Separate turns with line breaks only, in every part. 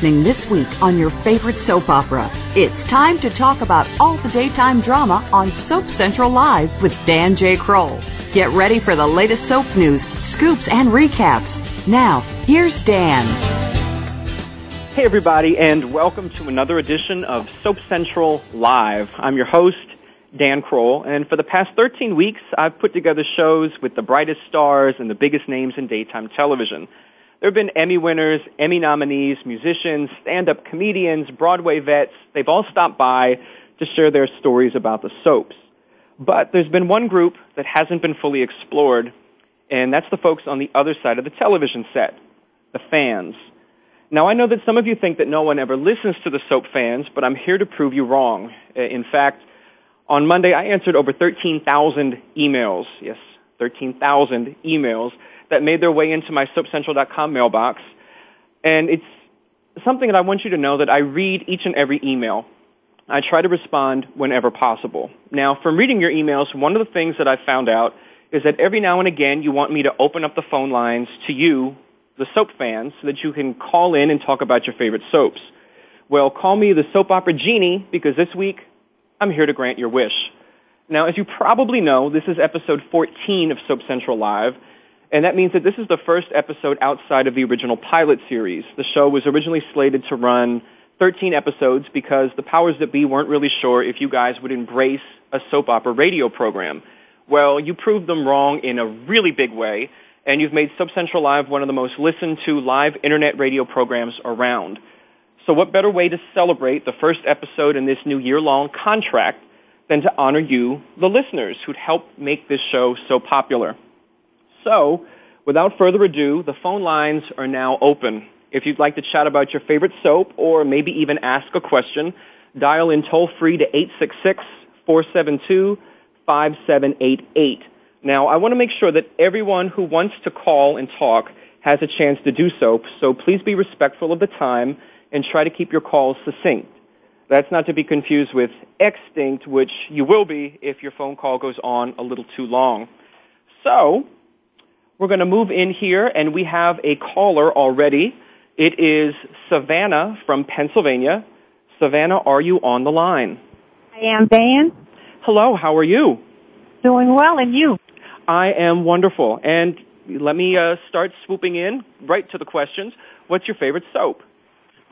happening this week on your favorite soap opera. It's time to talk about all the daytime drama on Soap Central Live with Dan J. Kroll. Get ready for the latest soap news, scoops, and recaps. Now, here's Dan.
Hey, everybody, and welcome to another edition of Soap Central Live. I'm your host, Dan Kroll, and for the past 13 weeks, I've put together shows with the brightest stars and the biggest names in daytime television. There have been Emmy winners, Emmy nominees, musicians, stand-up comedians, Broadway vets. They've all stopped by to share their stories about the soaps. But there's been one group that hasn't been fully explored, and that's the folks on the other side of the television set, the fans. Now I know that some of you think that no one ever listens to the soap fans, but I'm here to prove you wrong. Uh, in fact, on Monday I answered over 13,000 emails. Yes, 13,000 emails that made their way into my soapcentral.com mailbox. And it's something that I want you to know that I read each and every email. I try to respond whenever possible. Now, from reading your emails, one of the things that I found out is that every now and again you want me to open up the phone lines to you, the soap fans, so that you can call in and talk about your favorite soaps. Well, call me the soap opera genie because this week I'm here to grant your wish. Now, as you probably know, this is episode 14 of Soap Central Live, and that means that this is the first episode outside of the original pilot series. The show was originally slated to run 13 episodes because the powers that be weren't really sure if you guys would embrace a soap opera radio program. Well, you proved them wrong in a really big way, and you've made Soap Central Live one of the most listened to live internet radio programs around. So what better way to celebrate the first episode in this new year-long contract than to honor you, the listeners, who'd helped make this show so popular. So, without further ado, the phone lines are now open. If you'd like to chat about your favorite soap or maybe even ask a question, dial in toll free to 866-472-5788. Now, I want to make sure that everyone who wants to call and talk has a chance to do so, so please be respectful of the time and try to keep your calls succinct. That's not to be confused with extinct, which you will be if your phone call goes on a little too long. So, we're going to move in here and we have a caller already. It is Savannah from Pennsylvania. Savannah, are you on the line?
I am, Dan.
Hello, how are you?
Doing well, and you?
I am wonderful. And let me uh, start swooping in right to the questions. What's your favorite soap?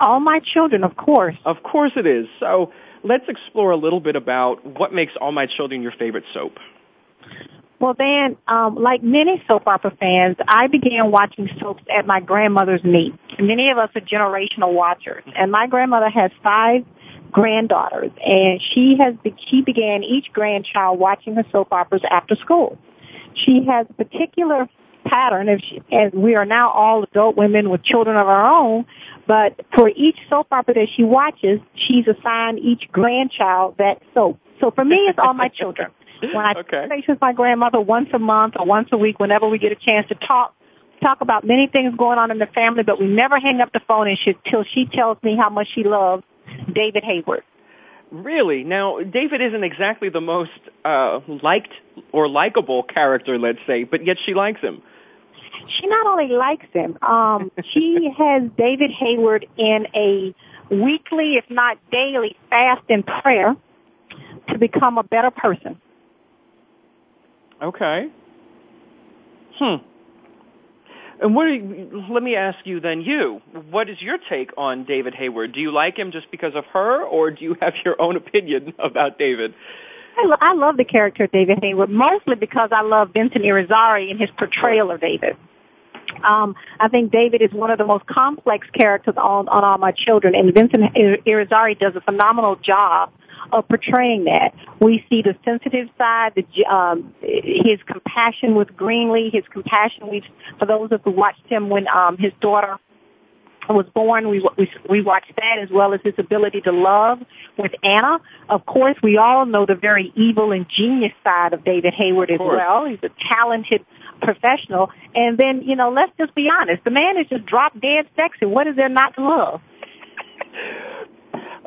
All my children, of course.
Of course it is. So let's explore a little bit about what makes All My Children your favorite soap.
Well, then, um, like many soap opera fans, I began watching soaps at my grandmother's knee. Many of us are generational watchers, and my grandmother has five granddaughters, and she has she began each grandchild watching her soap operas after school. She has a particular pattern. If she, and we are now all adult women with children of our own, but for each soap opera that she watches, she's assigned each grandchild that soap. So for me, it's all my children.
When
I
okay. face with
my grandmother once a month or once a week, whenever we get a chance to talk, talk about many things going on in the family, but we never hang up the phone until she tells me how much she loves David Hayward.
Really? Now, David isn't exactly the most uh, liked or likable character, let's say, but yet she likes him.
She not only likes him, um, she has David Hayward in a weekly, if not daily, fast and prayer to become a better person.
Okay. Hmm. And what? You, let me ask you then. You, what is your take on David Hayward? Do you like him just because of her, or do you have your own opinion about David?
I, lo- I love the character of David Hayward mostly because I love Vincent Irizarry and his portrayal of David. Um, I think David is one of the most complex characters on, on all my children, and Vincent Irizarry does a phenomenal job of portraying that. We see the sensitive side, the, um, his compassion with Greenlee, his compassion with, for those of who watched him when um, his daughter was born. We, we, we watched that as well as his ability to love with Anna. Of course, we all know the very evil and genius side of David Hayward as well. He's a talented professional. And then, you know, let's just be honest. The man is just drop dead sexy. What is there not to love?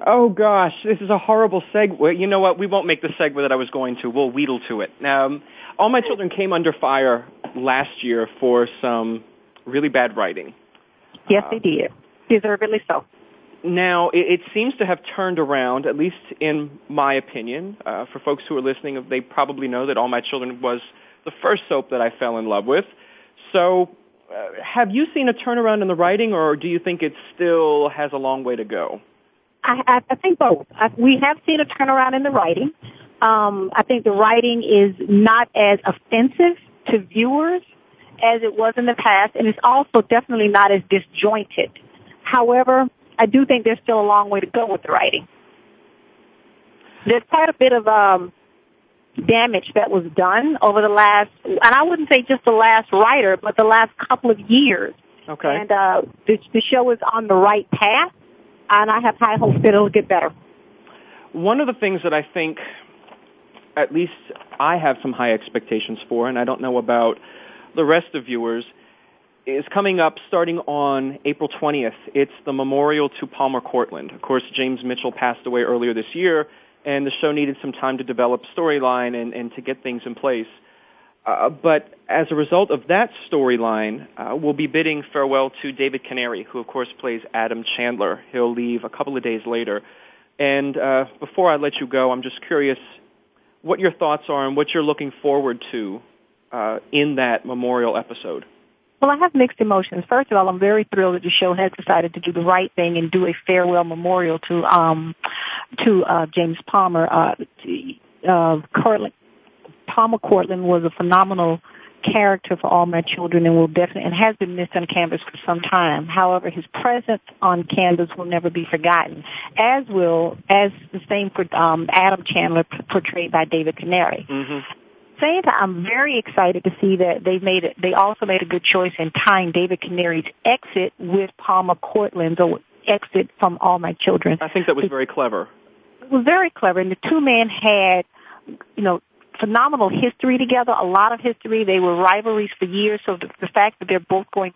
Oh gosh, this is a horrible segue. You know what? We won't make the segue that I was going to. We'll wheedle to it. Um, all my children came under fire last year for some really bad writing.
Yes, um, they did. Deservedly so.
Now, it, it, seems to have turned around, at least in my opinion. Uh, for folks who are listening, they probably know that All My Children was the first soap that I fell in love with. So, uh, have you seen a turnaround in the writing, or do you think it still has a long way to go?
I, I, I think both. I, we have seen a turnaround in the writing. Um, I think the writing is not as offensive to viewers as it was in the past, and it's also definitely not as disjointed. However, I do think there's still a long way to go with the writing. There's quite a bit of um, damage that was done over the last, and I wouldn't say just the last writer, but the last couple of years.
Okay.
And uh, the, the show is on the right path, and I have high hopes that it'll get better.
One of the things that I think, at least I have some high expectations for, and I don't know about the rest of viewers is coming up starting on April 20th. It's the memorial to Palmer Cortlandt. Of course, James Mitchell passed away earlier this year, and the show needed some time to develop storyline and, and to get things in place. Uh, but as a result of that storyline, uh, we'll be bidding farewell to David Canary, who of course plays Adam Chandler. He'll leave a couple of days later. And uh, before I let you go, I'm just curious what your thoughts are and what you're looking forward to uh, in that memorial episode?
Well, I have mixed emotions. First of all, I'm very thrilled that the show has decided to do the right thing and do a farewell memorial to um, to uh, James Palmer. Uh, uh, Cortlandt, Palmer Cortlandt was a phenomenal character for all my children and will definitely and has been missed on canvas for some time. However, his presence on canvas will never be forgotten, as will as the same for um, Adam Chandler portrayed by David Canary.
Mm-hmm
say that I'm very excited to see that they made it, they also made a good choice in tying David Canary's exit with Palmer Cortlandt's exit from All My Children.
I think that was very clever.
It was very clever, and the two men had, you know, phenomenal history together, a lot of history. They were rivalries for years, so the, the fact that they're both going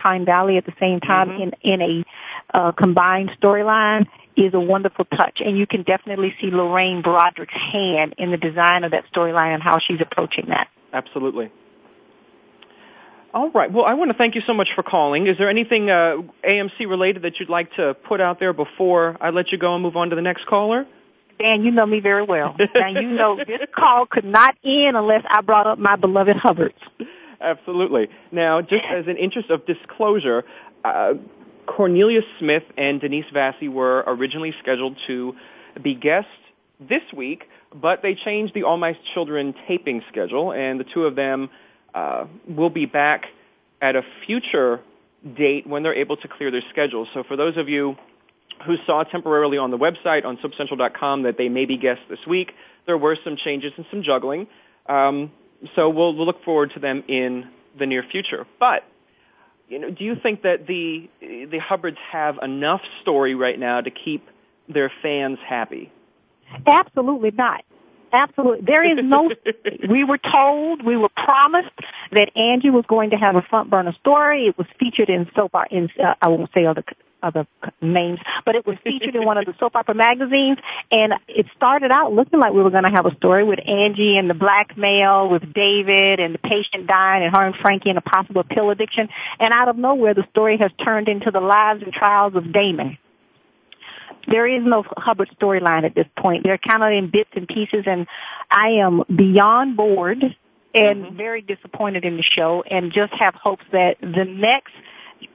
Pine Valley at the same time mm-hmm. in in a uh, combined storyline is a wonderful touch. And you can definitely see Lorraine Broderick's hand in the design of that storyline and how she's approaching that.
Absolutely. All right. Well, I want to thank you so much for calling. Is there anything uh, AMC related that you'd like to put out there before I let you go and move on to the next caller?
Dan, you know me very well. now, you know this call could not end unless I brought up my beloved Hubbards.
Absolutely. Now, just as an interest of disclosure, uh, Cornelius Smith and Denise Vasi were originally scheduled to be guests this week, but they changed the All My Children taping schedule, and the two of them uh, will be back at a future date when they're able to clear their schedules. So for those of you who saw temporarily on the website on soapcentral.com that they may be guests this week, there were some changes and some juggling. Um, so we'll, we'll look forward to them in the near future. But you know, do you think that the the Hubbards have enough story right now to keep their fans happy?
Absolutely not. Absolutely. There is no, we were told, we were promised that Angie was going to have a front burner story. It was featured in far in, uh, I won't say other other names, but it was featured in one of the soap opera magazines. And it started out looking like we were going to have a story with Angie and the blackmail, with David and the patient dying, and her and Frankie and a possible pill addiction. And out of nowhere, the story has turned into the lives and trials of Damon there is no Hubbard storyline at this point. They're kind of in bits and pieces, and I am beyond bored and mm-hmm. very disappointed in the show, and just have hopes that the next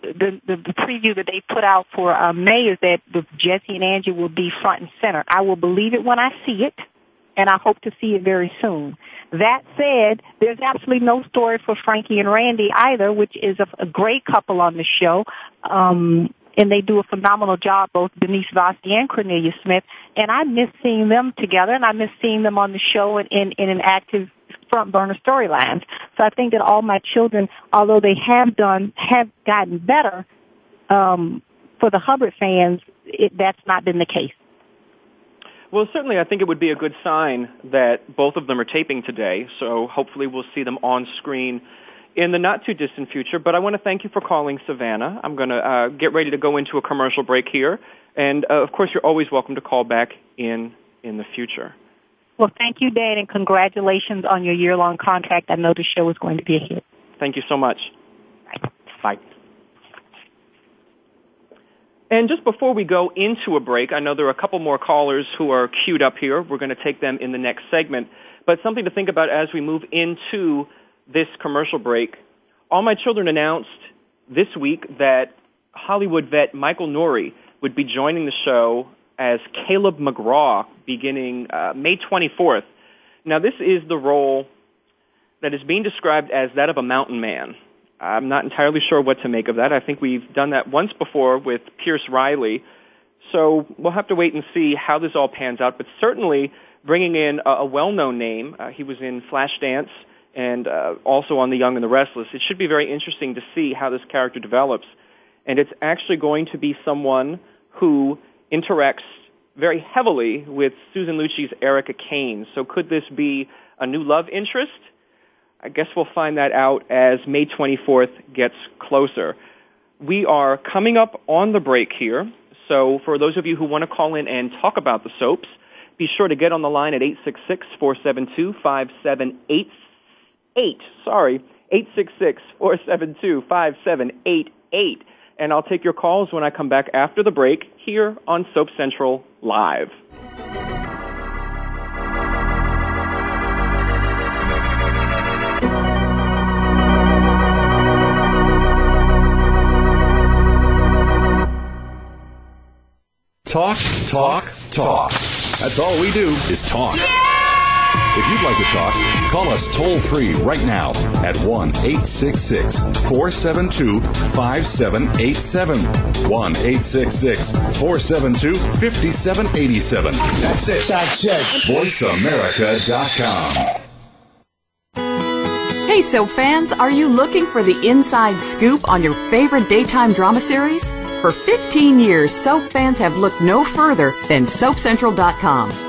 the, the, the preview that they put out for uh, May is that the Jesse and Angie will be front and center. I will believe it when I see it, and I hope to see it very soon. That said, there's absolutely no story for Frankie and Randy either, which is a, a great couple on the show. Um, and they do a phenomenal job, both Denise Vosky and Cornelius Smith. And I miss seeing them together, and I miss seeing them on the show in, in, in an active front burner storylines. So I think that all my children, although they have done, have gotten better, um, for the Hubbard fans, it, that's not been the case.
Well, certainly, I think it would be a good sign that both of them are taping today. So hopefully, we'll see them on screen in the not too distant future. But I want to thank you for calling, Savannah. I'm going to uh, get ready to go into a commercial break here, and uh, of course, you're always welcome to call back in in the future.
Well, thank you, Dan, and congratulations on your year-long contract. I know the show is going to be a hit.
Thank you so much. Bye. And just before we go into a break, I know there are a couple more callers who are queued up here. We're going to take them in the next segment. But something to think about as we move into this commercial break. All My Children announced this week that Hollywood vet Michael Nouri would be joining the show as Caleb McGraw beginning uh, May 24th. Now, this is the role that is being described as that of a mountain man. I'm not entirely sure what to make of that. I think we've done that once before with Pierce Riley. So we'll have to wait and see how this all pans out. But certainly bringing in a, a well-known name, uh, he was in Flashdance and uh, also on The Young and the Restless. It should be very interesting to see how this character develops. And it's actually going to be someone who interacts very heavily with Susan Lucci's Erica Kane. So could this be a new love interest? I guess we'll find that out as May 24th gets closer. We are coming up on the break here. So for those of you who want to call in and talk about the soaps, be sure to get on the line at 866-472-5788. Sorry, 866-472-5788 and I'll take your calls when I come back after the break here on Soap Central Live.
Talk, talk, talk. That's all we do is talk. Yeah! If you'd like to talk, call us toll free right now at 1 866 472 5787. 1 866 472 5787. That's it. That's it. VoiceAmerica.com. Hey, so fans, are you looking for the inside scoop on your favorite daytime drama series? For 15 years, soap fans have looked no further than SoapCentral.com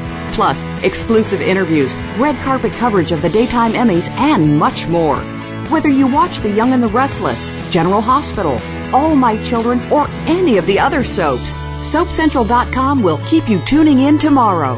Plus, exclusive interviews, red carpet coverage of the daytime Emmys, and much more. Whether you watch The Young and the Restless, General Hospital, All My Children, or any of the other soaps, SoapCentral.com will keep you tuning in tomorrow.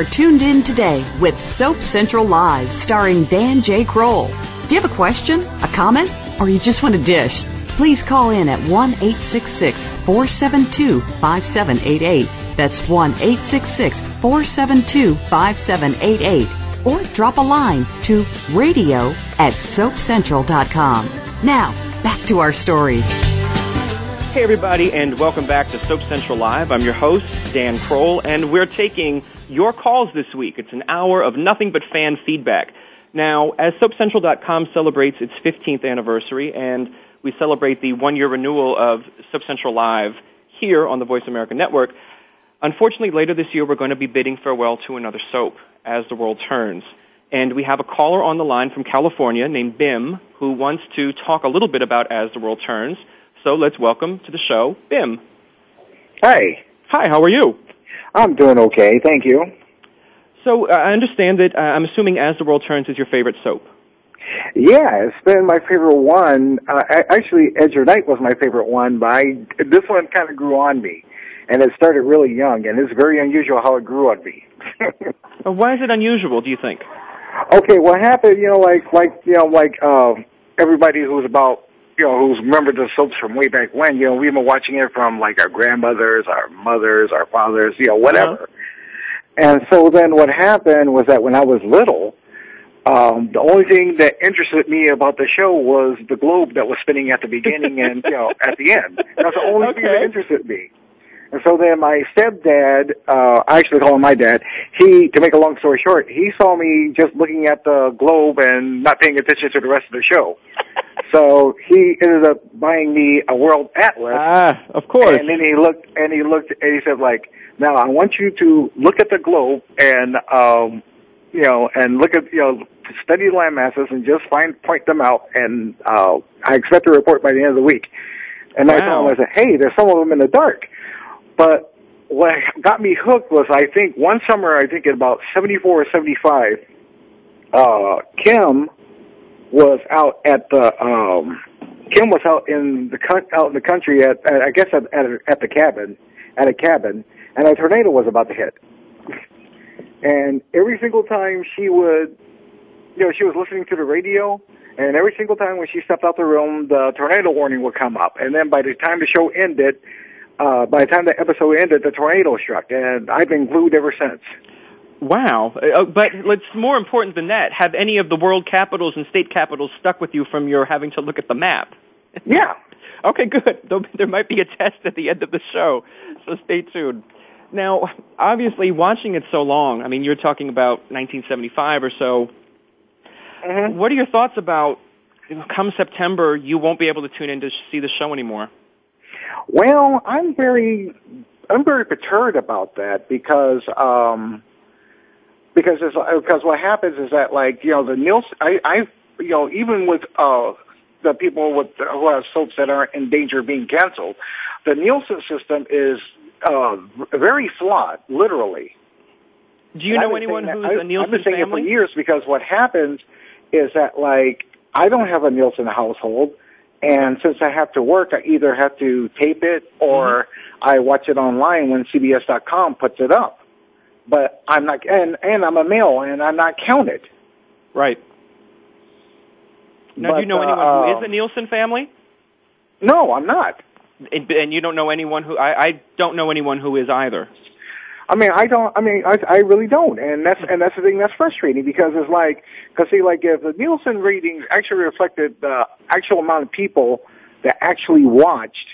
are tuned in today with Soap Central Live starring Dan J. Kroll. Do you have a question, a comment, or you just want a dish? Please call in at 1 866 472 5788. That's 1 866 472 5788. Or drop a line to radio at soapcentral.com. Now, back to our stories.
Hey, everybody, and welcome back to Soap Central Live. I'm your host, Dan Kroll, and we're taking your calls this week. It's an hour of nothing but fan feedback. Now, as SoapCentral.com celebrates its 15th anniversary, and we celebrate the one-year renewal of SoapCentral Live here on the Voice America Network, unfortunately, later this year we're going to be bidding farewell to another soap as the world turns. And we have a caller on the line from California named Bim who wants to talk a little bit about As the World Turns. So let's welcome to the show Bim. Hey. Hi, how are you?
I'm doing okay, thank you.
So uh, I understand that uh, I'm assuming As the World Turns is your favorite soap.
Yeah, it's been my favorite one. Uh, actually, Edge of Night was my favorite one, but I, this one kind of grew on me, and it started really young, and it's very unusual how it grew on me.
Why is it unusual? Do you think?
Okay, what happened? You know, like like you know, like uh, everybody who's about you know, who's remembered the soaps from way back when, you know, we've been watching it from like our grandmothers, our mothers, our fathers, you know, uh-huh. whatever. Uh-huh. And so then what happened was that when I was little, um, the only thing that interested me about the show was the globe that was spinning at the beginning and, you know, at the end. That's the only okay. thing that interested me. And so then my stepdad, uh, I actually call him my dad, he, to make a long story short, he saw me just looking at the globe and not paying attention to the rest of the show. So he ended up buying me a world atlas.
Ah, of course. And
then he looked and he looked and he said like, now I want you to look at the globe and, um, you know, and look at, you know, study land masses and just find, point them out. And, uh, I expect a report by the end of the week. And wow. I
told
him, I said, hey, there's some of them in the dark. But what got me hooked was I think one summer, I think in about 74 or 75, uh, Kim, was out at the um Kim was out in the out in the country at, at I guess at at, at the cabin at a cabin and a tornado was about to hit. and every single time she would you know, she was listening to the radio and every single time when she stepped out the room the tornado warning would come up. And then by the time the show ended, uh by the time the episode ended the tornado struck and I've been glued ever since.
Wow. Uh, uh, but it's more important than that. Have any of the world capitals and state capitals stuck with you from your having to look at the map?
Yeah.
okay, good. there might be a test at the end of the show, so stay tuned. Now, obviously, watching it so long, I mean, you're talking about 1975 or so.
Mm-hmm.
What are your thoughts about come September, you won't be able to tune in to see the show anymore?
Well, I'm very, I'm very perturbed about that because, um, because it's, because what happens is that like you know the Nielsen I I you know even with uh the people with who have soaps that are in danger of being canceled, the Nielsen system is uh very flawed, literally.
Do you and know anyone who's a I, a Nielsen I've
been saying family? it for years because what happens is that like I don't have a Nielsen household, and since I have to work, I either have to tape it or mm-hmm. I watch it online when CBS.com puts it up but I'm not, and, and I'm a male and I'm not counted.
Right. Now, but, do you know anyone uh, who is uh, a Nielsen family?
No, I'm not.
And, and you don't know anyone who, I, I don't know anyone who is either.
I mean, I don't. I mean, I, I really don't, and that's and that's the thing that's frustrating because it's like, because see, like if the Nielsen ratings actually reflected the actual amount of people that actually watched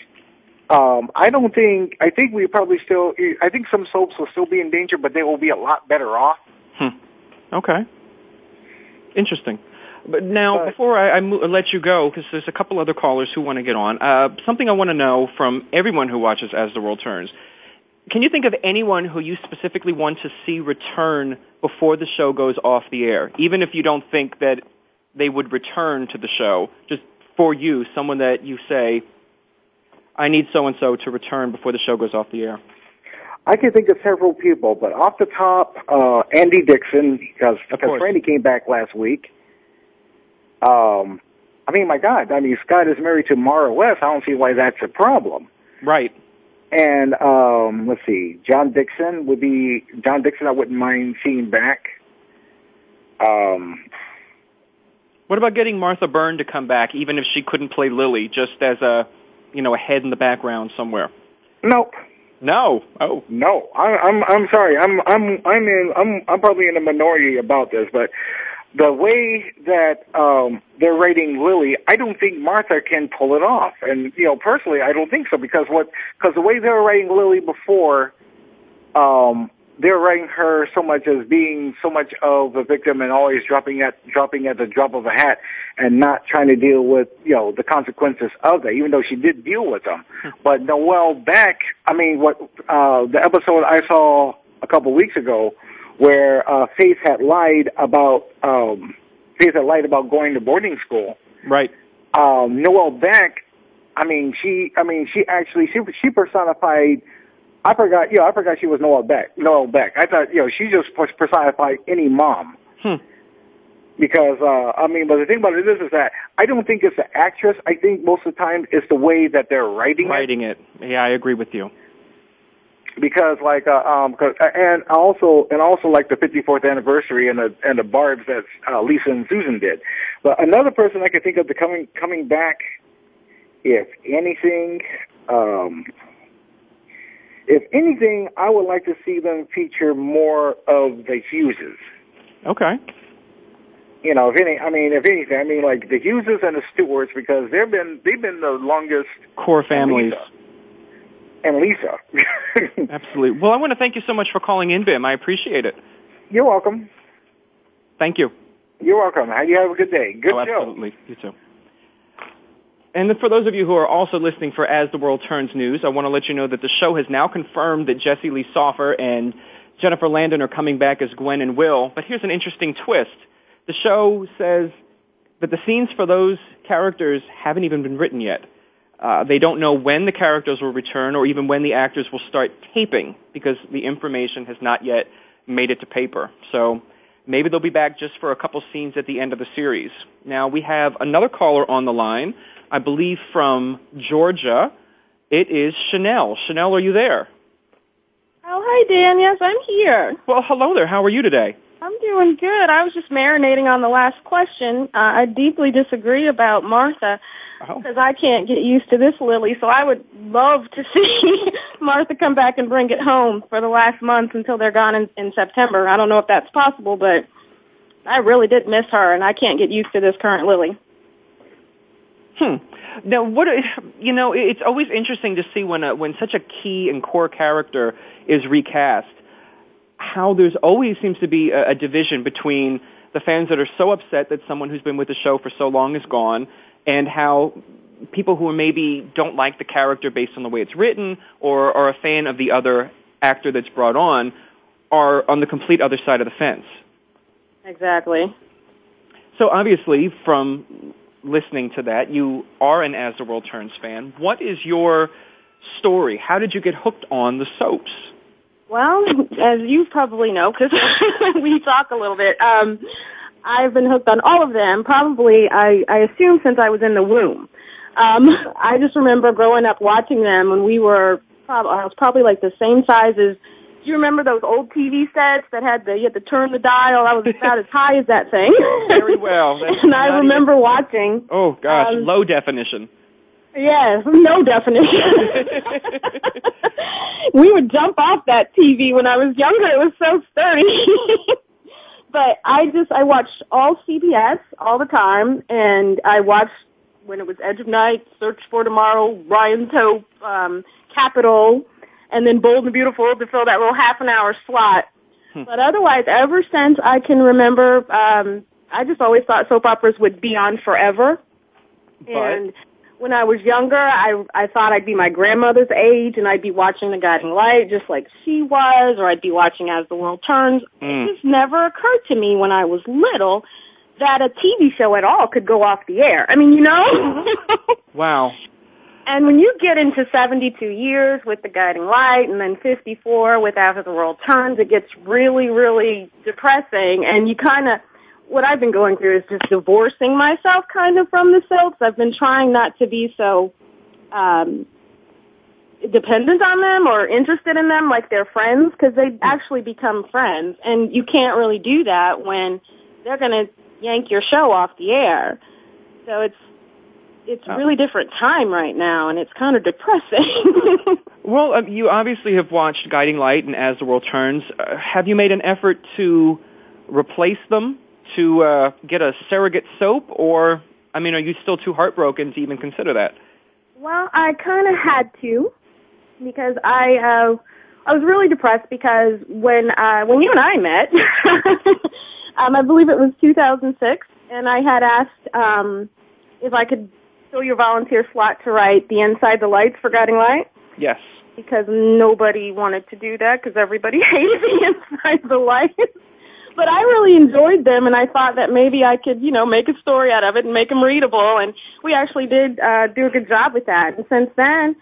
um, I don't think. I think we probably still. I think some soaps will still be in danger, but they will be a lot better off.
Hmm. Okay. Interesting. But now, but, before I, I mo- let you go, because there's a couple other callers who want to get on, uh, something I want to know from everyone who watches As the World Turns. Can you think of anyone who you specifically want to see return before the show goes off the air, even if you don't think that they would return to the show? Just for you, someone that you say, I need so and so to return before the show goes off the air?
I can think of several people, but off the top, uh, Andy Dixon because because Randy came back last week. Um, I mean, my God, I mean Scott is married to Maura West. I don't see why that's a problem.
Right.
And um, let's see, John Dixon would be John Dixon. I wouldn't mind seeing back. Um,
what about getting Martha Byrne to come back, even if she couldn't play Lily, just as a you know a head in the background somewhere?
Nope.
No.
Oh. No.
I, I'm
I'm sorry. I'm I'm I'm in I'm I'm probably in a minority about this, but the way that um they're rating Lily, I don't think Martha can pull it off. And you know, personally, I don't think so because what because the way they were writing Lily before um they're writing her so much as being so much of a victim and always dropping at dropping at the drop of a hat and not trying to deal with you know the consequences of that, even though she did deal with them. Hmm. But Noelle Beck, I mean, what uh, the episode I saw a couple weeks ago where uh, Faith had lied about um, Faith had lied about going to boarding school.
Right.
Um, Noelle Beck, I mean, she, I mean, she actually she she personified I forgot, you know, I forgot she was Noelle Beck. Noelle Beck. I thought, you know, she just personified any mom.
Hmm.
Because, uh, I mean, but the thing about it is, is that I don't think it's the actress. I think most of the time it's the way that they're writing,
writing
it.
Writing it. Yeah, I agree with you.
Because like, uh, um, cause, and also, and also like the 54th anniversary and the, and the barbs that, uh, Lisa and Susan did. But another person I could think of the coming, coming back, if anything, um, if anything, I would like to see them feature more of the Hugheses.
Okay.
You know, if any, I mean, if anything, I mean, like the Hugheses and the Stewarts because they've been they've been the longest
core families.
And Lisa.
And Lisa. Absolutely. Well, I want to thank you so much for calling in, Bim. I appreciate it.
You're welcome.
Thank you.
You're welcome. You have a good day. Good oh,
show. Absolutely. You too. And for those of you who are also listening for As the World Turns News, I want to let you know that the show has now confirmed that Jesse Lee Soffer and Jennifer Landon are coming back as Gwen and Will. But here's an interesting twist. The show says that the scenes for those characters haven't even been written yet. Uh, they don't know when the characters will return or even when the actors will start taping because the information has not yet made it to paper. So Maybe they'll be back just for a couple scenes at the end of the series. Now we have another caller on the line, I believe from Georgia. It is Chanel. Chanel, are you there?
Oh, hi, Dan. Yes, I'm here.
Well, hello there. How are you today?
I'm doing good. I was just marinating on the last question. Uh, I deeply disagree about Martha because oh. I can't get used to this Lily. So I would love to see Martha come back and bring it home for the last month until they're gone in, in September. I don't know if that's possible, but I really did miss her, and I can't get used to this current Lily.
Hmm. Now, what you know, it's always interesting to see when a, when such a key and core character is recast how there's always seems to be a, a division between the fans that are so upset that someone who's been with the show for so long is gone, and how people who maybe don't like the character based on the way it's written or are a fan of the other actor that's brought on are on the complete other side of the fence.
Exactly.
So obviously, from listening to that, you are an As the World Turns fan. What is your story? How did you get hooked on the soaps?
Well, as you probably know, because we talk a little bit, um, I've been hooked on all of them. Probably, I, I assume since I was in the womb. Um, I just remember growing up watching them when we were. Prob- I was probably like the same size as. Do you remember those old TV sets that had the you had to turn the dial? I was about as high as that thing.
Very well.
and I remember even... watching.
Oh gosh, um, low definition.
Yes, no definition. we would jump off that TV when I was younger. It was so sturdy. but I just, I watched all CBS all the time and I watched when it was Edge of Night, Search for Tomorrow, Ryan's Hope, um, Capitol, and then Bold and Beautiful to fill that little half an hour slot. Hmm. But otherwise, ever since I can remember, um, I just always thought soap operas would be on forever.
But
and when I was younger, I I thought I'd be my grandmother's age and I'd be watching The Guiding Light just like she was, or I'd be watching As the World Turns. Mm. It just never occurred to me when I was little that a TV show at all could go off the air. I mean, you know.
wow.
And when you get into 72 years with The Guiding Light and then 54 with After the World Turns, it gets really, really depressing and you kind of what I've been going through is just divorcing myself kind of from the silks. I've been trying not to be so um, dependent on them or interested in them like they're friends because they hmm. actually become friends. And you can't really do that when they're going to yank your show off the air. So it's it's a oh. really different time right now, and it's kind of depressing.
well, um, you obviously have watched Guiding Light and As the World Turns. Uh, have you made an effort to replace them to uh, get a surrogate soap, or I mean, are you still too heartbroken to even consider that?
Well, I kind of had to because I uh, I was really depressed because when uh, when you and I met, um, I believe it was 2006, and I had asked um, if I could fill your volunteer slot to write the Inside the Lights for Guiding Light.
Yes.
Because nobody wanted to do that because everybody hated the Inside the Lights but I really enjoyed them, and I thought that maybe I could, you know, make a story out of it and make them readable. And we actually did uh, do a good job with that. And since then,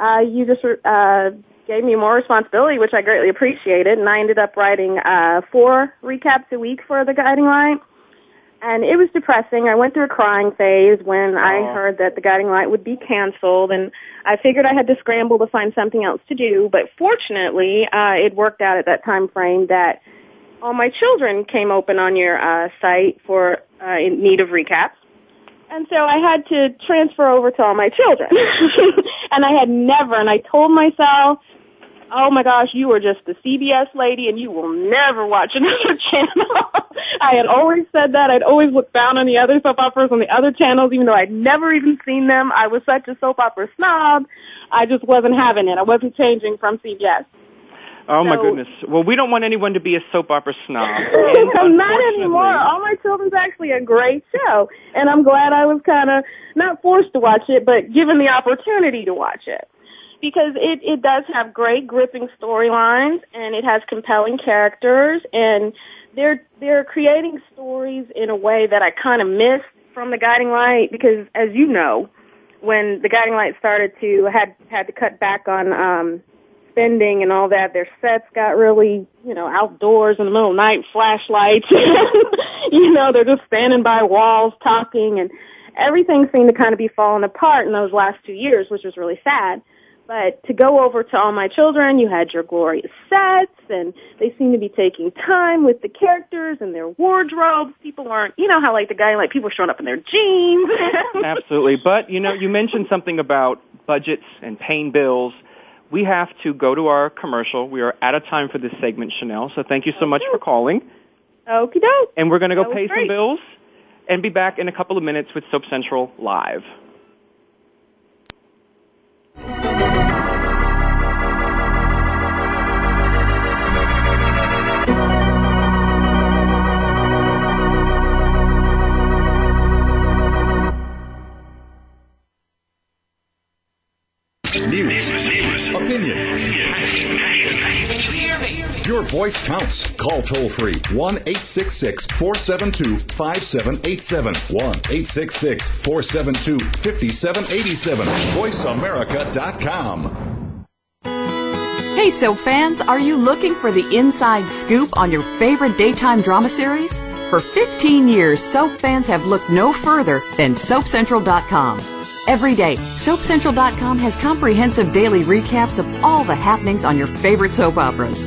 uh, you just uh, gave me more responsibility, which I greatly appreciated. And I ended up writing uh, four recaps a week for the guiding light. And it was depressing. I went through a crying phase when Aww. I heard that the guiding light would be canceled, and I figured I had to scramble to find something else to do. But fortunately, uh, it worked out at that time frame that all My Children came open on your uh, site for uh, in need of recaps. And so I had to transfer over to All My Children. and I had never, and I told myself, oh my gosh, you are just the CBS lady and you will never watch another channel. I had always said that. I'd always looked down on the other soap operas on the other channels, even though I'd never even seen them. I was such a soap opera snob. I just wasn't having it. I wasn't changing from CBS.
Oh so, my goodness. Well, we don't want anyone to be a soap opera snob. not
anymore. All My Children's actually a great show, and I'm glad I was kind of not forced to watch it, but given the opportunity to watch it. Because it, it does have great gripping storylines and it has compelling characters and they're, they're creating stories in a way that I kind of missed from the guiding light because as you know, when the guiding light started to had had to cut back on um spending and all that. Their sets got really, you know, outdoors in the middle of night, flashlights. you know, they're just standing by walls talking and everything seemed to kind of be falling apart in those last two years, which was really sad. But to go over to all my children, you had your glorious sets and they seemed to be taking time with the characters and their wardrobes. People weren't, you know how like the guy, like people showing up in their jeans.
Absolutely. But you know, you mentioned something about budgets and paying bills we have to go to our commercial. We are out of time for this segment, Chanel. So thank you so much for calling.
Okie
doke. And we're going to go pay great. some bills and be back in a couple of minutes with Soap Central Live.
voice counts. Call toll free 1 866 472 5787. 1 866 472 5787. VoiceAmerica.com. Hey, soap fans, are you looking for the inside scoop on your favorite daytime drama series? For 15 years, soap fans have looked no further than SoapCentral.com. Every day, SoapCentral.com has comprehensive daily recaps of all the happenings on your favorite soap operas.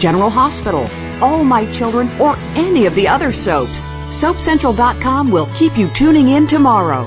General Hospital, All My Children, or any of the other soaps. SoapCentral.com will keep you tuning in tomorrow.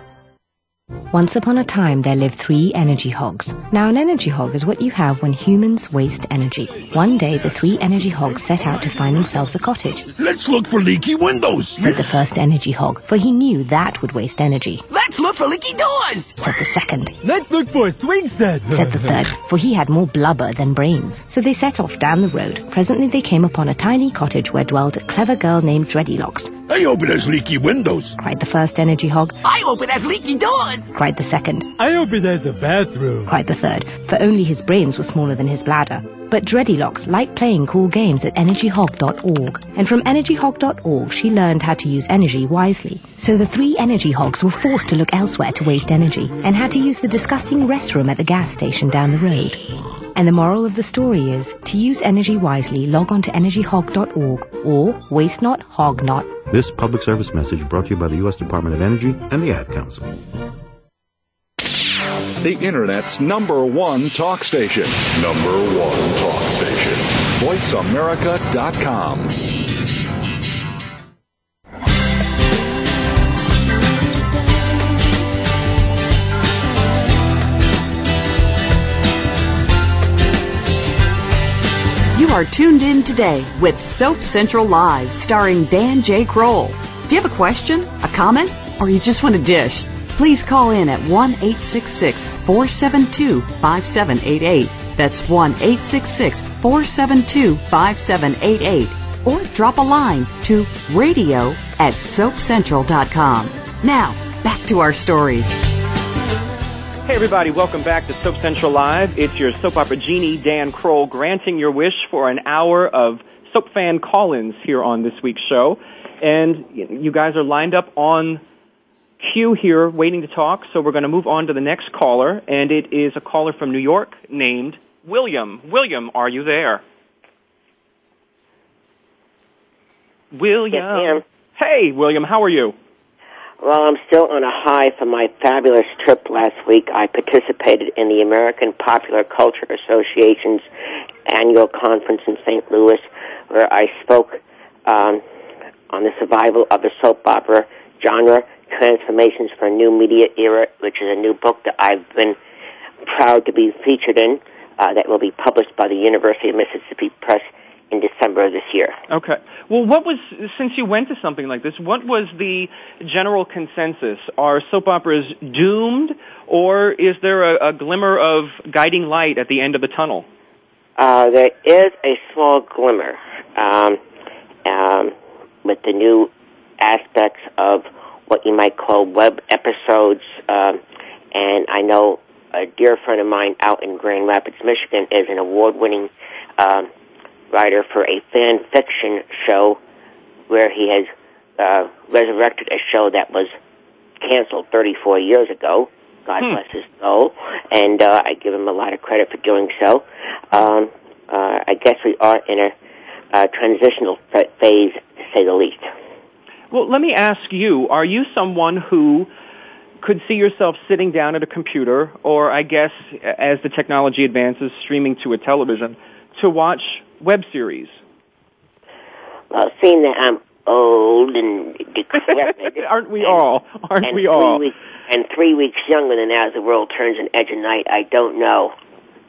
Once upon a time, there lived three energy hogs. Now, an energy hog is what you have when humans waste energy. One day, the three energy hogs set out to find themselves a cottage.
Let's look for leaky windows, said the first energy hog, for he knew that would waste energy.
Let's look for leaky doors, said the second.
Let's look for swings then, said the third, for he had more blubber than brains.
So they set off down the road. Presently, they came upon a tiny cottage where dwelled a clever girl named Dreadylocks.
I hope it has leaky windows, cried the first energy hog.
I hope it has leaky doors, cried the second.
I'll be there. the bathroom, cried the third, for only his brains were smaller than his bladder.
But Dreddylocks liked playing cool games at energyhog.org, and from energyhog.org she learned how to use energy wisely. So the three energy hogs were forced to look elsewhere to waste energy, and had to use the disgusting restroom at the gas station down the road. And the moral of the story is to use energy wisely, log on to energyhog.org or waste not, hog not.
This public service message brought to you by the U.S. Department of Energy and the Ad Council
the Internet's number one talk station. Number one talk station. VoiceAmerica.com.
You are tuned in today with Soap Central Live, starring Dan J. Kroll. Do you have a question, a comment, or you just want a dish? please call in at 1 866 472 5788. That's 1 866 472 5788. Or drop a line to radio at soapcentral.com. Now, back to our stories.
Hey, everybody, welcome back to Soap Central Live. It's your soap opera genie, Dan Kroll, granting your wish for an hour of soap fan call-ins here on this week's show. And you guys are lined up on queue here waiting to talk, so we're going to move on to the next caller, and it is a caller from New York named William. William, are you there? William. Yes, hey, William, how are you?
Well, I'm still on a high from my fabulous trip last week. I participated in the American Popular Culture Association's annual conference in St. Louis, where I spoke um, on the survival of the soap opera genre Transformations for a New Media Era, which is a new book that I've been proud to be featured in uh, that will be published by the University of Mississippi Press in December of this year.
Okay. Well, what was, since you went to something like this, what was the general consensus? Are soap operas doomed, or is there a, a glimmer of guiding light at the end of the tunnel?
Uh, there is a small glimmer um, um, with the new aspects of what you might call web episodes. Uh, and I know a dear friend of mine out in Grand Rapids, Michigan, is an award-winning uh, writer for a fan fiction show where he has uh, resurrected a show that was canceled 34 years ago. God hmm. bless his soul, and uh, I give him a lot of credit for doing so. Um, uh, I guess we are in a uh, transitional phase, to say the least.
Well, let me ask you, are you someone who could see yourself sitting down at a computer or I guess as the technology advances streaming to a television to watch web series?
Well, seeing that I'm old and decrepit.
Aren't we all? Aren't we all?
Weeks, and three weeks younger than as the world turns an edge of night. I don't know.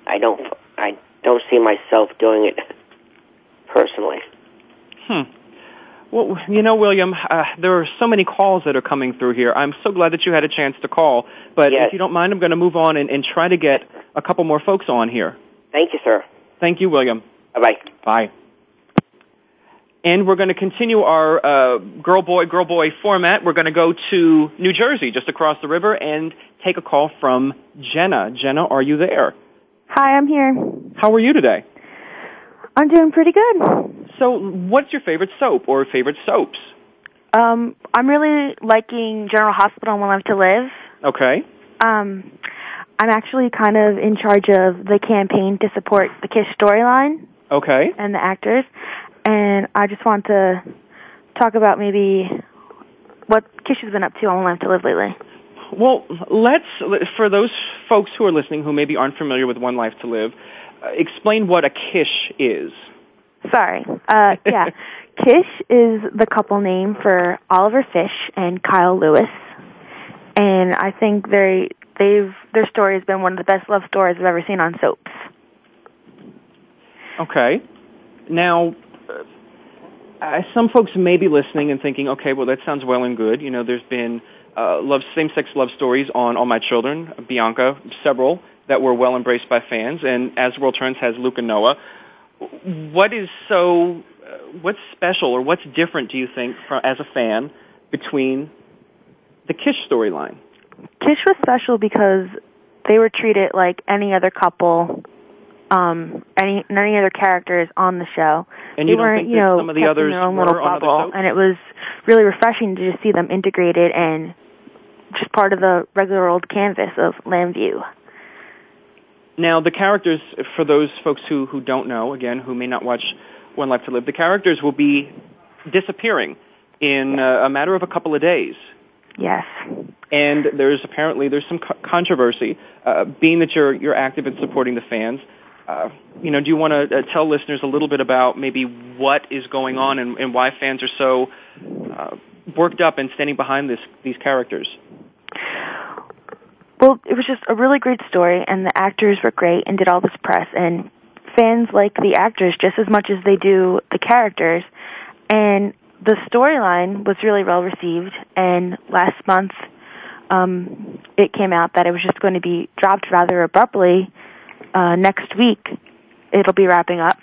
I don't. I don't see myself doing it personally.
Hmm. Well, you know, William, uh, there are so many calls that are coming through here. I'm so glad that you had a chance to call. But yes. if you don't mind, I'm going to move on and, and try to get a couple more folks on here.
Thank you, sir.
Thank you, William.
Bye-bye.
Bye. And we're going to continue our uh, girl boy girl boy format. We're going to go to New Jersey, just across the river, and take a call from Jenna. Jenna, are you there?
Hi, I'm here.
How are you today?
I'm doing pretty good.
So, what's your favorite soap or favorite soaps?
Um, I'm really liking General Hospital and One Life to Live.
Okay.
Um, I'm actually kind of in charge of the campaign to support the Kish storyline.
Okay.
And the actors, and I just want to talk about maybe what Kish has been up to on One Life to Live lately.
Well, let's for those folks who are listening who maybe aren't familiar with One Life to Live, uh, explain what a Kish is.
Sorry. Uh, yeah. Kish is the couple name for Oliver Fish and Kyle Lewis. And I think they they've their story has been one of the best love stories I've ever seen on soaps.
Okay. Now uh, some folks may be listening and thinking, okay, well that sounds well and good. You know, there's been uh, love same-sex love stories on All My Children, Bianca, several that were well embraced by fans, and As the World Turns has Luke and Noah what is so uh, what's special or what's different do you think from, as a fan between the Kish storyline?
Kish was special because they were treated like any other couple, um, any any other characters on the show. And they you weren't, you know, some of the others in their own little bubble, and it was really refreshing to just see them integrated and just part of the regular old canvas of Llanview.
Now, the characters, for those folks who, who don't know, again, who may not watch One Life to Live, the characters will be disappearing in uh, a matter of a couple of days.
Yes.
And there's apparently there's some co- controversy, uh, being that you're you're active in supporting the fans. Uh, you know, do you want to uh, tell listeners a little bit about maybe what is going on and, and why fans are so uh, worked up and standing behind this these characters?
Well, it was just a really great story, and the actors were great and did all this press, and fans like the actors just as much as they do the characters. And the storyline was really well received, and last month um, it came out that it was just going to be dropped rather abruptly uh, next week. It'll be wrapping up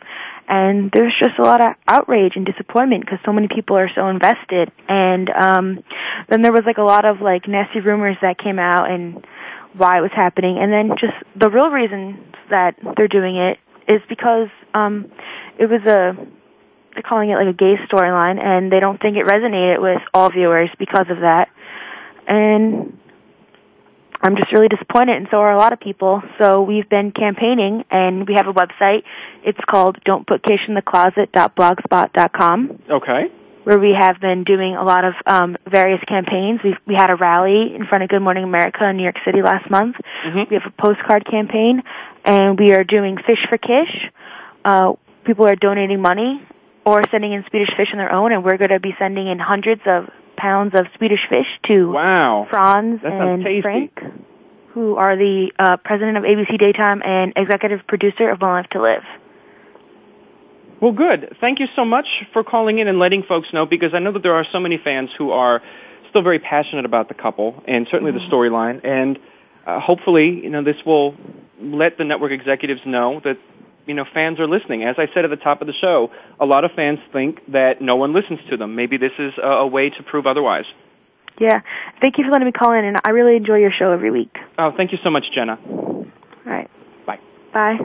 and there's just a lot of outrage and disappointment because so many people are so invested and um then there was like a lot of like nasty rumors that came out and why it was happening and then just the real reason that they're doing it is because um it was a they're calling it like a gay storyline and they don't think it resonated with all viewers because of that and I'm just really disappointed, and so are a lot of people. So we've been campaigning, and we have a website. It's called Don't Put Kish in the Closet Com.
Okay.
Where we have been doing a lot of um, various campaigns. we we had a rally in front of Good Morning America in New York City last month. Mm-hmm. We have a postcard campaign, and we are doing Fish for Kish. Uh, people are donating money or sending in Swedish fish on their own, and we're going to be sending in hundreds of pounds of Swedish fish to wow. Frons and Frank, who are the uh, president of ABC Daytime and executive producer of One Life to Live.
Well, good. Thank you so much for calling in and letting folks know because I know that there are so many fans who are still very passionate about the couple and certainly mm-hmm. the storyline. And uh, hopefully, you know, this will let the network executives know that you know, fans are listening. As I said at the top of the show, a lot of fans think that no one listens to them. Maybe this is a, a way to prove otherwise.
Yeah. Thank you for letting me call in, and I really enjoy your show every week.
Oh, thank you so much, Jenna. All
right. Bye. Bye.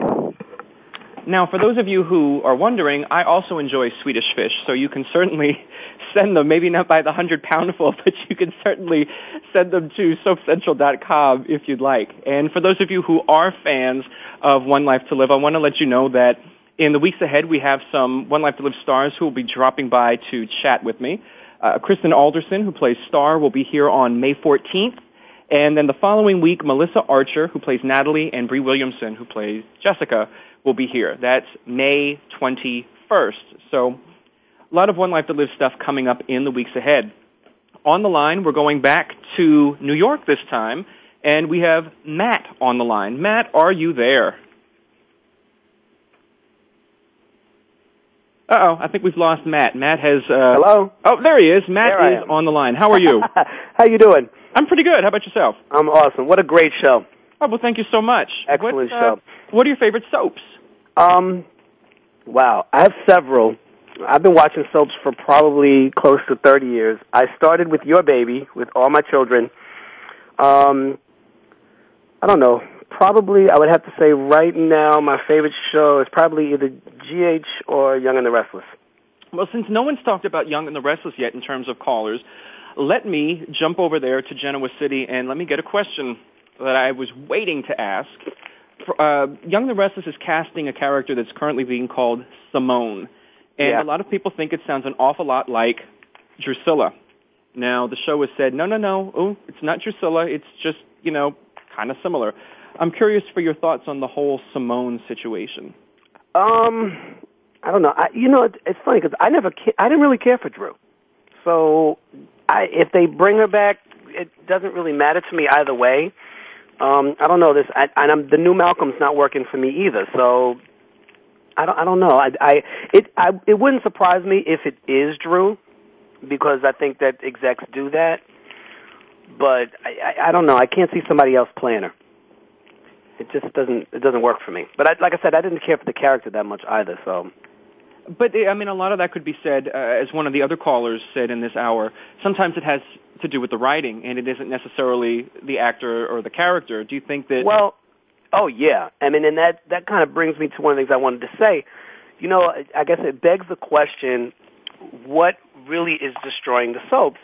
Now, for those of you who are wondering, I also enjoy Swedish fish, so you can certainly send them, maybe not by the 100 pound full, but you can certainly send them to soapcentral.com if you'd like. And for those of you who are fans of One Life to Live, I want to let you know that in the weeks ahead, we have some One Life to Live stars who will be dropping by to chat with me. Uh, Kristen Alderson, who plays Star, will be here on May 14th. And then the following week, Melissa Archer, who plays Natalie, and Bree Williamson, who plays Jessica, will be here. That's May 21st. So a lot of One Life to Live stuff coming up in the weeks ahead. On the line, we're going back to New York this time, and we have Matt on the line. Matt, are you there? oh, I think we've lost Matt. Matt has. Uh...
Hello.
Oh, there he is. Matt there is on the line. How are you?
How you doing?
I'm pretty good. How about yourself?
I'm awesome. What a great show.
Oh well, thank you so much.
Excellent what, uh, show.
What are your favorite soaps?
Um, wow, I have several. I've been watching soaps for probably close to 30 years. I started with Your Baby with all my children. Um, I don't know. Probably, I would have to say right now, my favorite show is probably either GH or Young and the Restless.
Well, since no one's talked about Young and the Restless yet in terms of callers, let me jump over there to Genoa City and let me get a question that I was waiting to ask uh, Young the Restless is casting a character that's currently being called Simone, and yeah. a lot of people think it sounds an awful lot like Drusilla. Now the show has said, no, no, no, it's not Drusilla. It's just you know kind of similar. I'm curious for your thoughts on the whole Simone situation.
Um, I don't know. I, you know, it's funny because I never, ca- I didn't really care for Drew. So, I, if they bring her back, it doesn't really matter to me either way um, I don't know this, I, and I'm, the new Malcolm's not working for me either. So I don't, I don't know. I, I, it, I, it wouldn't surprise me if it is Drew, because I think that execs do that. But I, I, I don't know. I can't see somebody else playing her. It just doesn't, it doesn't work for me. But I, like I said, I didn't care for the character that much either. So
but I mean, a lot of that could be said, uh, as one of the other callers said in this hour. Sometimes it has to do with the writing, and it isn't necessarily the actor or the character. Do you think that?
Well, oh yeah. I mean, and that that kind of brings me to one of the things I wanted to say. You know, I guess it begs the question: What really is destroying the soaps?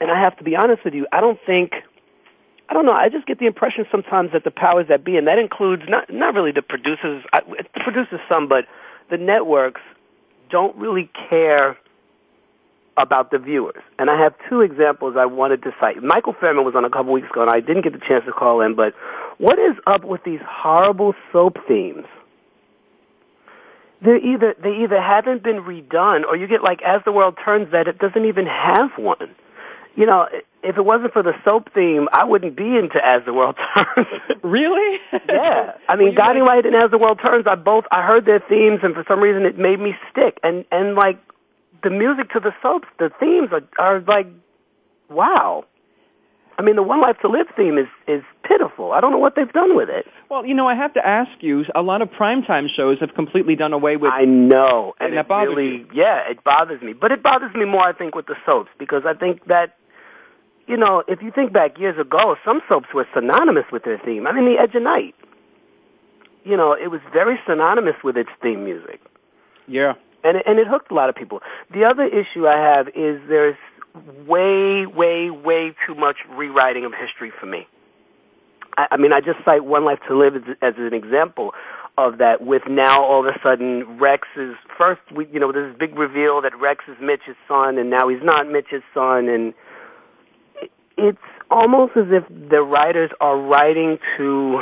And I have to be honest with you. I don't think. I don't know. I just get the impression sometimes that the powers that be, and that includes not not really the producers, I, the producers some, but the networks don't really care about the viewers. And I have two examples I wanted to cite. Michael Fairman was on a couple weeks ago, and I didn't get the chance to call in, but what is up with these horrible soap themes? They either they either haven't been redone, or you get like as the world turns that it doesn't even have one. You know, if it wasn't for the soap theme, I wouldn't be into As the World Turns.
really?
yeah. I mean, well, Guiding Light and As the World Turns. I both I heard their themes, and for some reason, it made me stick. And and like the music to the soaps, the themes are, are like, wow. I mean, the One Life to Live theme is is pitiful. I don't know what they've done with it.
Well, you know, I have to ask you. A lot of primetime shows have completely done away with.
I know, and, and
it
that
bothers really, you.
yeah, it bothers me. But it bothers me more, I think, with the soaps because I think that you know, if you think back years ago, some soaps were synonymous with their theme. I mean, The Edge of Night. You know, it was very synonymous with its theme music.
Yeah. And it,
and it hooked a lot of people. The other issue I have is there's way, way, way too much rewriting of history for me. I, I mean, I just cite One Life to Live as, as an example of that with now all of a sudden Rex is first we you know there's this big reveal that Rex is Mitch's son and now he's not Mitch's son and it's almost as if the writers are writing to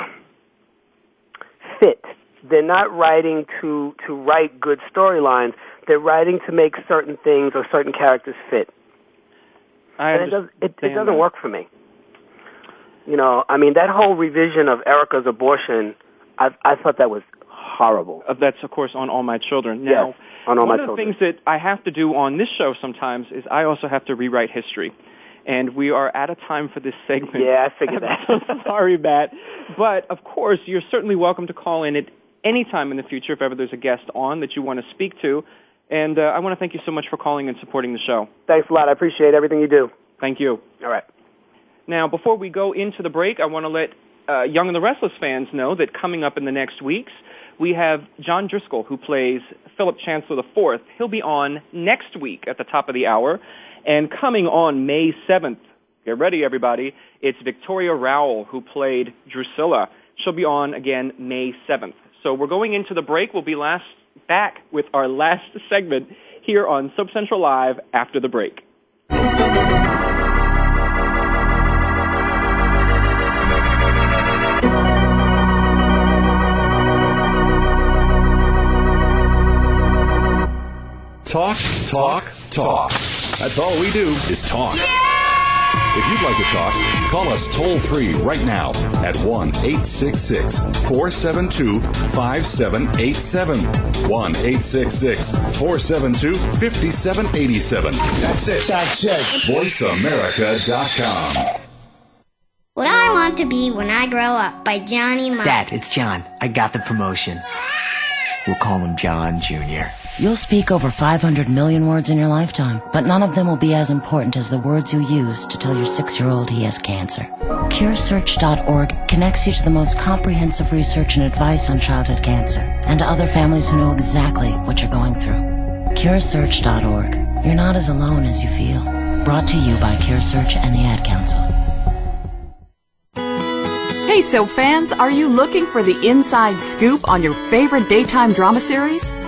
fit. They're not writing to to write good storylines. They're writing to make certain things or certain characters fit.
I and it, does,
it, it doesn't work for me. You know, I mean, that whole revision of Erica's abortion, I, I thought that was horrible.
Uh, that's of course on all my children. Now,
yes,
on
all my
children. One of the things that I have to do on this show sometimes is I also have to rewrite history and we are out of time for this segment.
Yeah, I figured that. so
sorry, Matt. But of course, you're certainly welcome to call in at any time in the future if ever there's a guest on that you want to speak to. And uh, I want to thank you so much for calling and supporting the show.
Thanks a lot. I appreciate everything you do.
Thank you.
All right.
Now, before we go into the break, I want to let uh, Young and the Restless fans know that coming up in the next weeks, we have John Driscoll, who plays Philip Chancellor IV. He'll be on next week at the top of the hour. And coming on May 7th, get ready everybody, it's Victoria Rowell who played Drusilla. She'll be on again May 7th. So we're going into the break. We'll be last back with our last segment here on Soap Central Live after the break. Talk, talk, talk. That's all we do is talk. If
you'd like to talk, call us toll free right now at 1 866 472 5787. 1 866 472 5787. That's it. That's it. VoiceAmerica.com. What I Want to Be When I Grow Up by Johnny Marr.
Dad, it's John. I got the promotion. We'll call him John Jr.
You'll speak over 500 million words in your lifetime, but none of them will be as important as the words you use to tell your six year old he has cancer. CureSearch.org connects you to the most comprehensive research and advice on childhood cancer and to other families who know exactly what you're going through. CureSearch.org. You're not as alone as you feel. Brought to you by CureSearch and the Ad Council.
Hey, so fans, are you looking for the inside scoop on your favorite daytime drama series?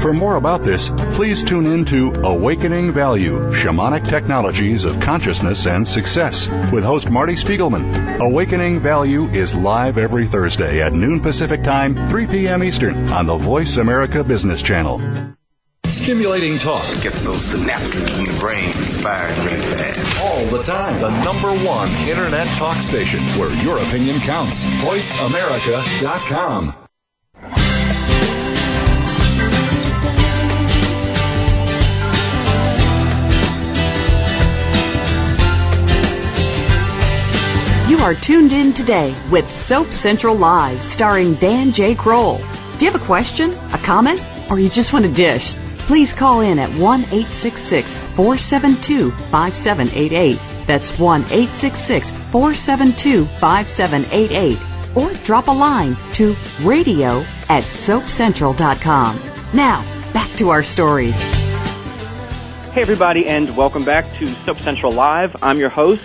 For more about this, please tune in to Awakening Value Shamanic Technologies of Consciousness and Success with host Marty Spiegelman. Awakening Value is live every Thursday at noon Pacific Time, 3 p.m. Eastern on the Voice America Business Channel.
Stimulating talk gets those synapses in the brain firing really fast.
All the time. The number one Internet talk station where your opinion counts. VoiceAmerica.com.
You are tuned in today with Soap Central Live, starring Dan J. Kroll. Do you have a question, a comment, or you just want a dish? Please call in at 1 472 5788. That's 1 472 5788. Or drop a line to radio at soapcentral.com. Now, back to our stories.
Hey, everybody, and welcome back to Soap Central Live. I'm your host,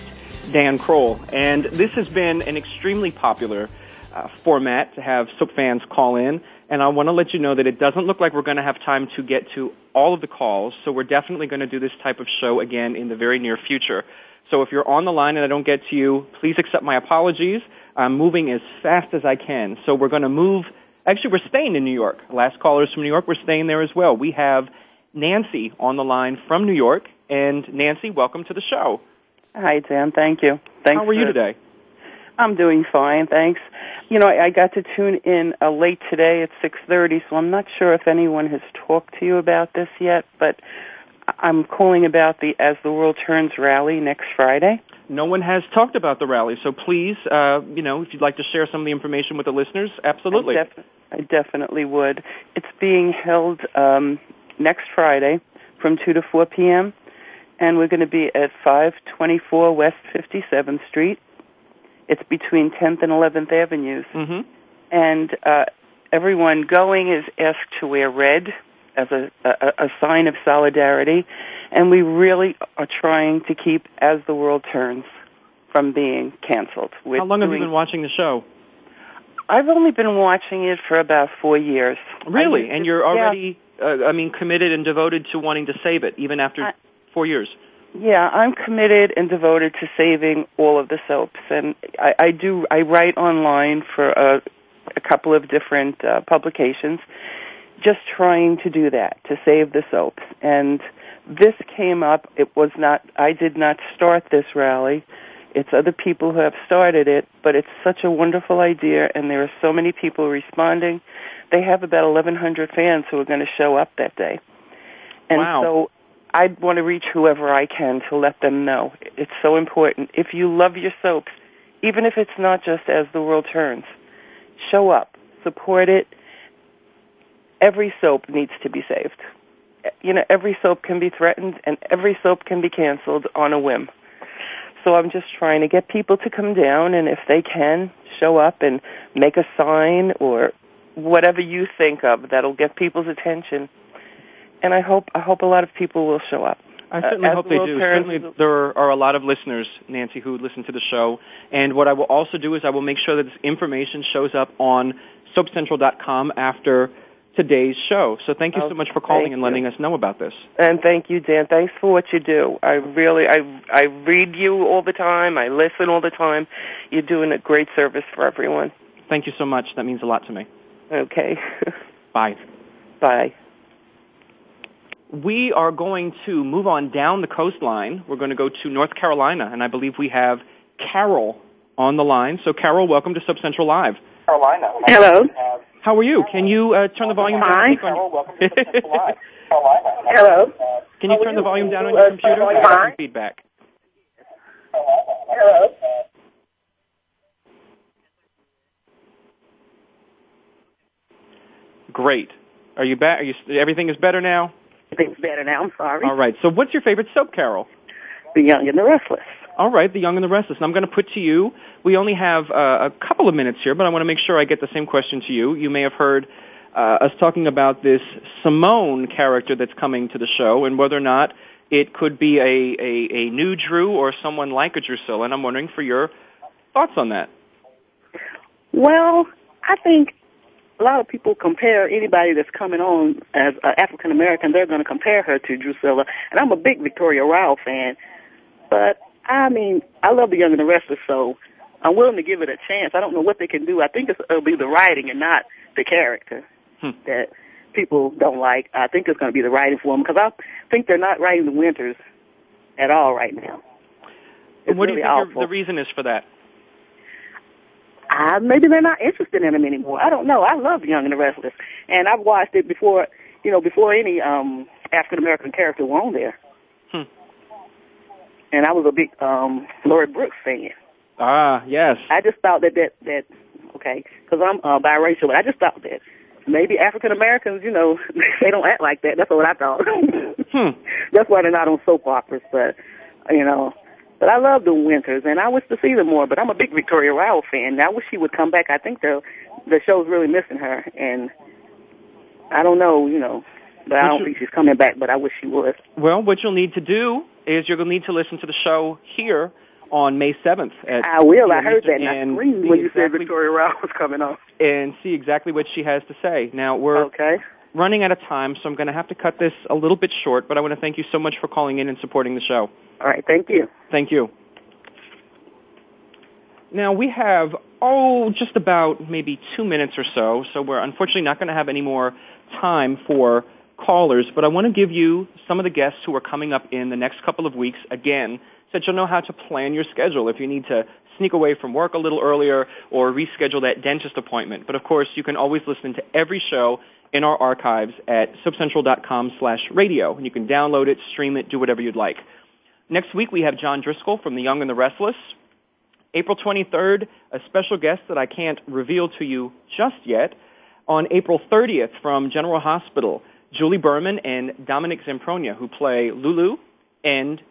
Dan Kroll. And this has been an extremely popular uh, format to have soap fans call in. And I want to let you know that it doesn't look like we're going to have time to get to all of the calls. So we're definitely going to do this type of show again in the very near future. So if you're on the line and I don't get to you, please accept my apologies. I'm moving as fast as I can. So we're going to move. Actually, we're staying in New York. Last callers from New York. We're staying there as well. We have Nancy on the line from New York. And Nancy, welcome to the show.
Hi, Dan. Thank you.
Thanks. How are you today?
I'm doing fine, thanks. You know, I, I got to tune in uh, late today at 6:30, so I'm not sure if anyone has talked to you about this yet, but I'm calling about the As the World Turns rally next Friday.
No one has talked about the rally, so please, uh, you know, if you'd like to share some of the information with the listeners, absolutely. I, def-
I definitely would. It's being held um, next Friday from 2 to 4 p.m and we're going to be at 524 West 57th Street. It's between 10th and 11th Avenues.
Mm-hmm.
And uh, everyone going is asked to wear red as a, a, a sign of solidarity. And we really are trying to keep As the World Turns from being canceled.
We're How long doing... have you been watching the show?
I've only been watching it for about four years.
Really? and you're already, yeah. uh, I mean, committed and devoted to wanting to save it, even after I, four years?
Yeah, I'm committed and devoted to saving all of the soaps, and I, I do. I write online for a, a couple of different uh, publications, just trying to do that to save the soaps. And this came up. It was not. I did not start this rally. It's other people who have started it, but it's such a wonderful idea, and there are so many people responding. They have about 1,100 fans who are going to show up that day. And
wow.
so I want to reach whoever I can to let them know. It's so important. If you love your soaps, even if it's not just as the world turns, show up, support it. Every soap needs to be saved. You know, every soap can be threatened and every soap can be canceled on a whim. So I'm just trying to get people to come down and if they can, show up and make a sign or whatever you think of that'll get people's attention and I hope I hope a lot of people will show up.
I uh, certainly uh, hope they do. Certainly, there are a lot of listeners, Nancy, who listen to the show. And what I will also do is I will make sure that this information shows up on SoapCentral.com after today's show. So thank you oh, so much for calling and letting you. us know about this.
And thank you, Dan. Thanks for what you do. I really, I, I read you all the time. I listen all the time. You're doing a great service for everyone.
Thank you so much. That means a lot to me.
Okay.
Bye.
Bye
we are going to move on down the coastline. We're going to go to North Carolina, and I believe we have Carol on the line. So, Carol, welcome to Soap Central Live.
Carolina. Hello.
How are you? Can you uh, turn the volume down?
Hi. Carol, welcome to Soap Central Live. Carolina. Hello.
Can you turn the volume down on your computer? getting Feedback. Hello. Great. Are you back? Are you? Everything is better now.
It's better now. I'm sorry.
All right. So what's your favorite soap, Carol?
The Young and the Restless.
All right, The Young and the Restless. And I'm going to put to you, we only have uh, a couple of minutes here, but I want to make sure I get the same question to you. You may have heard uh, us talking about this Simone character that's coming to the show and whether or not it could be a, a, a new Drew or someone like a Drusilla. And I'm wondering for your thoughts on that.
Well, I think a lot of people compare anybody that's coming on as uh, African American, they're going to compare her to Drusilla. And I'm a big Victoria Rowell fan, but I mean, I love The Young and the Restless, so I'm willing to give it a chance. I don't know what they can do. I think it's, it'll be the writing and not the character hmm. that people don't like. I think it's going to be the writing for them because I think they're not writing the Winters at all right now. It's
and what
really
do you think awful. the reason is for that?
I, maybe they're not interested in him anymore. I don't know. I love Young and the Restless, and I've watched it before. You know, before any um African American character was on there.
Hmm.
And I was a big um Lori Brooks fan.
Ah, yes.
I just thought that that that okay, because I'm uh, biracial. But I just thought that maybe African Americans, you know, they don't act like that. That's what I thought.
hmm.
That's why they're not on soap operas, but you know, but I love the winters, and I wish to see them more. But I'm a big Victoria Rowell fan. I wish she would come back. I think the the show's really missing her, and I don't know, you know, but what I don't you, think she's coming back. But I wish she would.
Well, what you'll need to do is you're going to need to listen to the show here on May 7th.
I will. I heard that. and I screamed when you exactly, said Victoria Rowell was coming on.
And see exactly what she has to say. Now, we're
okay
running out of time, so I'm going to have to cut this a little bit short, but I want to thank you so much for calling in and supporting the show.
All right, thank you.
Thank you. Now we have, oh, just about maybe two minutes or so, so we're unfortunately not going to have any more time for callers, but I want to give you some of the guests who are coming up in the next couple of weeks again so that you'll know how to plan your schedule if you need to sneak away from work a little earlier or reschedule that dentist appointment. But of course, you can always listen to every show in our archives at soapcentral.com slash radio. And you can download it, stream it, do whatever you'd like. Next week, we have John Driscoll from The Young and the Restless. April 23rd, a special guest that I can't reveal to you just yet. On April 30th from General Hospital, Julie Berman and Dominic Zamprogna, who play Lulu and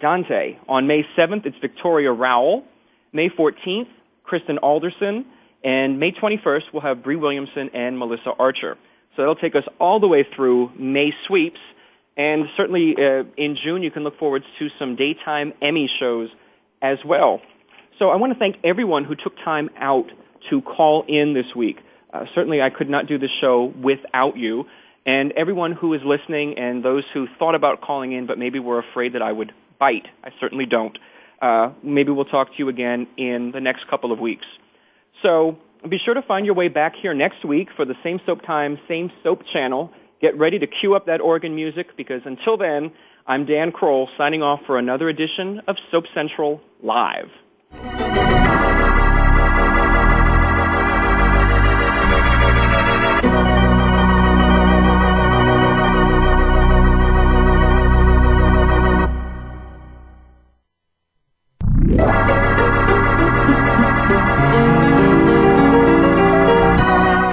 Dante. On May 7th, it's Victoria Rowell. May 14th, Kristen Alderson. And May 21st, we'll have Bree Williamson and Melissa Archer. So that'll take us all the way through May sweeps. And certainly uh, in June, you can look forward to some daytime Emmy shows as well. So I want to thank everyone who took time out to call in this week. Uh, certainly I could not do the show without you. And everyone who is listening and those who thought about calling in but maybe were afraid that I would bite, I certainly don't. Uh, maybe we'll talk to you again in the next couple of weeks. So be sure to find your way back here next week for the same soap time, same soap channel. Get ready to cue up that organ music because until then, I'm Dan Kroll signing off for another edition of Soap Central Live.